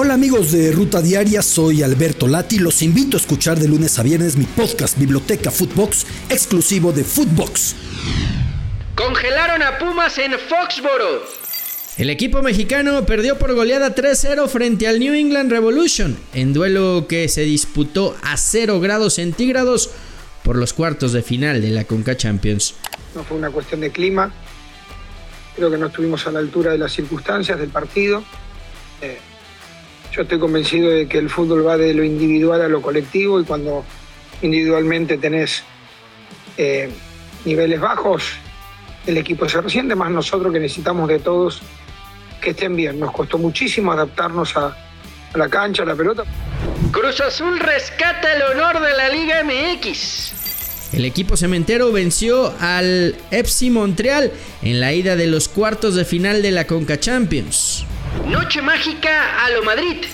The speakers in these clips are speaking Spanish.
Hola amigos de Ruta Diaria, soy Alberto Lati. Los invito a escuchar de lunes a viernes mi podcast Biblioteca Footbox, exclusivo de Footbox. Congelaron a Pumas en Foxboro. El equipo mexicano perdió por goleada 3-0 frente al New England Revolution, en duelo que se disputó a 0 grados centígrados por los cuartos de final de la Conca Champions. No fue una cuestión de clima, creo que no estuvimos a la altura de las circunstancias del partido. Eh, yo estoy convencido de que el fútbol va de lo individual a lo colectivo y cuando individualmente tenés eh, niveles bajos, el equipo se resiente, más nosotros que necesitamos de todos que estén bien. Nos costó muchísimo adaptarnos a, a la cancha, a la pelota. Cruz Azul rescata el honor de la Liga MX. El equipo cementero venció al FC Montreal en la ida de los cuartos de final de la Conca Champions. Noche mágica a lo Madrid.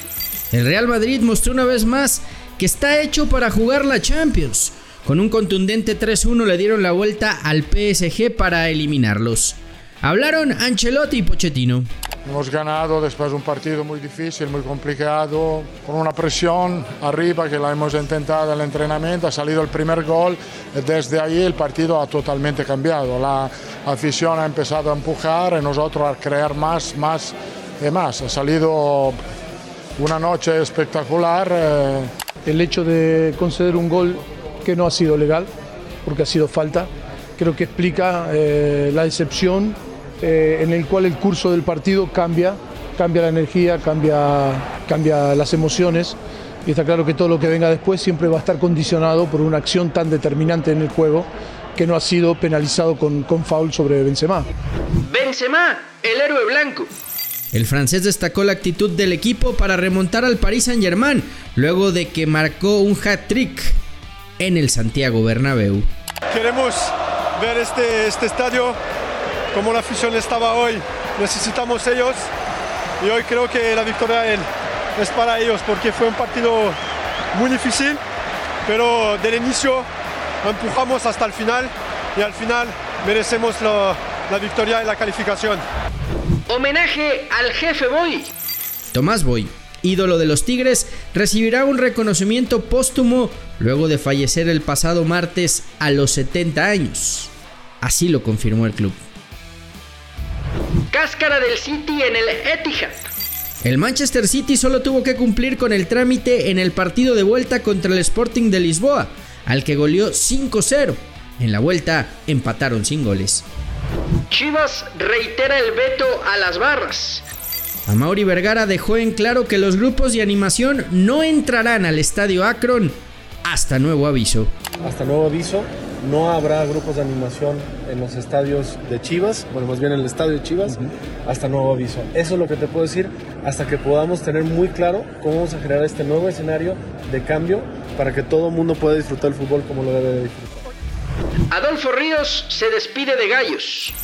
El Real Madrid mostró una vez más que está hecho para jugar la Champions. Con un contundente 3-1 le dieron la vuelta al PSG para eliminarlos. Hablaron Ancelotti y Pochettino. Hemos ganado después de un partido muy difícil, muy complicado, con una presión arriba que la hemos intentado en el entrenamiento, ha salido el primer gol y desde ahí el partido ha totalmente cambiado. La afición ha empezado a empujar y nosotros a crear más, más y más. Ha salido una noche espectacular. Eh. El hecho de conceder un gol que no ha sido legal, porque ha sido falta, creo que explica eh, la decepción eh, en el cual el curso del partido cambia, cambia la energía, cambia, cambia las emociones. Y está claro que todo lo que venga después siempre va a estar condicionado por una acción tan determinante en el juego que no ha sido penalizado con, con foul sobre Benzema. Benzema, el héroe blanco. El francés destacó la actitud del equipo para remontar al Paris Saint-Germain luego de que marcó un hat-trick en el Santiago Bernabéu. Queremos ver este, este estadio como la afición estaba hoy, necesitamos ellos y hoy creo que la victoria es para ellos porque fue un partido muy difícil, pero del inicio empujamos hasta el final y al final merecemos la, la victoria y la calificación. Homenaje al jefe Boy. Tomás Boy, ídolo de los Tigres, recibirá un reconocimiento póstumo luego de fallecer el pasado martes a los 70 años. Así lo confirmó el club. Cáscara del City en el Etihad. El Manchester City solo tuvo que cumplir con el trámite en el partido de vuelta contra el Sporting de Lisboa, al que goleó 5-0. En la vuelta empataron sin goles. Chivas reitera el veto a las barras. Amaury Vergara dejó en claro que los grupos de animación no entrarán al estadio Akron hasta nuevo aviso. Hasta nuevo aviso, no habrá grupos de animación en los estadios de Chivas, bueno, más bien en el estadio de Chivas, hasta nuevo aviso. Eso es lo que te puedo decir, hasta que podamos tener muy claro cómo vamos a generar este nuevo escenario de cambio para que todo el mundo pueda disfrutar el fútbol como lo debe de disfrutar. Adolfo Ríos se despide de Gallos.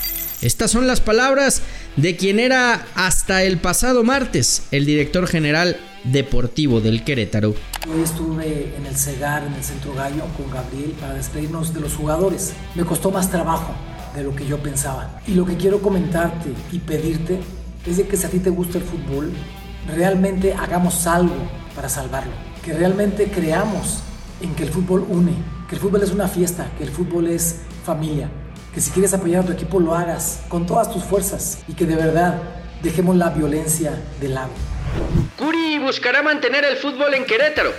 Estas son las palabras de quien era hasta el pasado martes el director general deportivo del Querétaro. Hoy estuve en el CEGAR, en el Centro Gallo, con Gabriel para despedirnos de los jugadores. Me costó más trabajo de lo que yo pensaba. Y lo que quiero comentarte y pedirte es de que si a ti te gusta el fútbol, realmente hagamos algo para salvarlo. Que realmente creamos en que el fútbol une, que el fútbol es una fiesta, que el fútbol es familia, que si quieres apoyar a tu equipo lo hagas con todas tus fuerzas y que de verdad dejemos la violencia de lado. Curi buscará mantener el fútbol en Querétaro.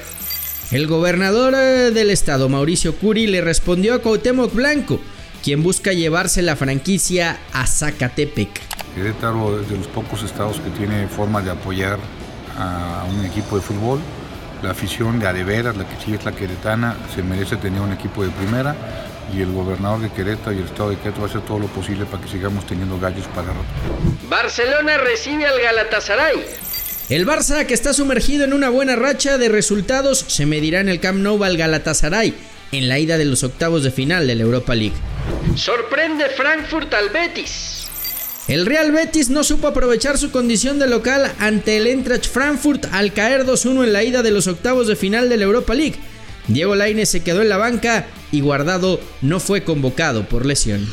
El gobernador eh, del estado, Mauricio Curi, le respondió a Cuauhtémoc Blanco, quien busca llevarse la franquicia a Zacatepec. Querétaro es de los pocos estados que tiene forma de apoyar a un equipo de fútbol. La afición de Adeveras, la que sí es la queretana, se merece tener un equipo de primera y el gobernador de Querétaro y el estado de Querétaro va a hacer todo lo posible para que sigamos teniendo gallos para rato. Barcelona recibe al Galatasaray. El Barça, que está sumergido en una buena racha de resultados, se medirá en el Camp Nou al Galatasaray en la ida de los octavos de final de la Europa League. Sorprende Frankfurt al Betis. El Real Betis no supo aprovechar su condición de local ante el Eintracht Frankfurt al caer 2-1 en la ida de los octavos de final de la Europa League. Diego Lainez se quedó en la banca y Guardado no fue convocado por lesión.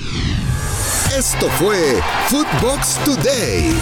Esto fue Footbox Today.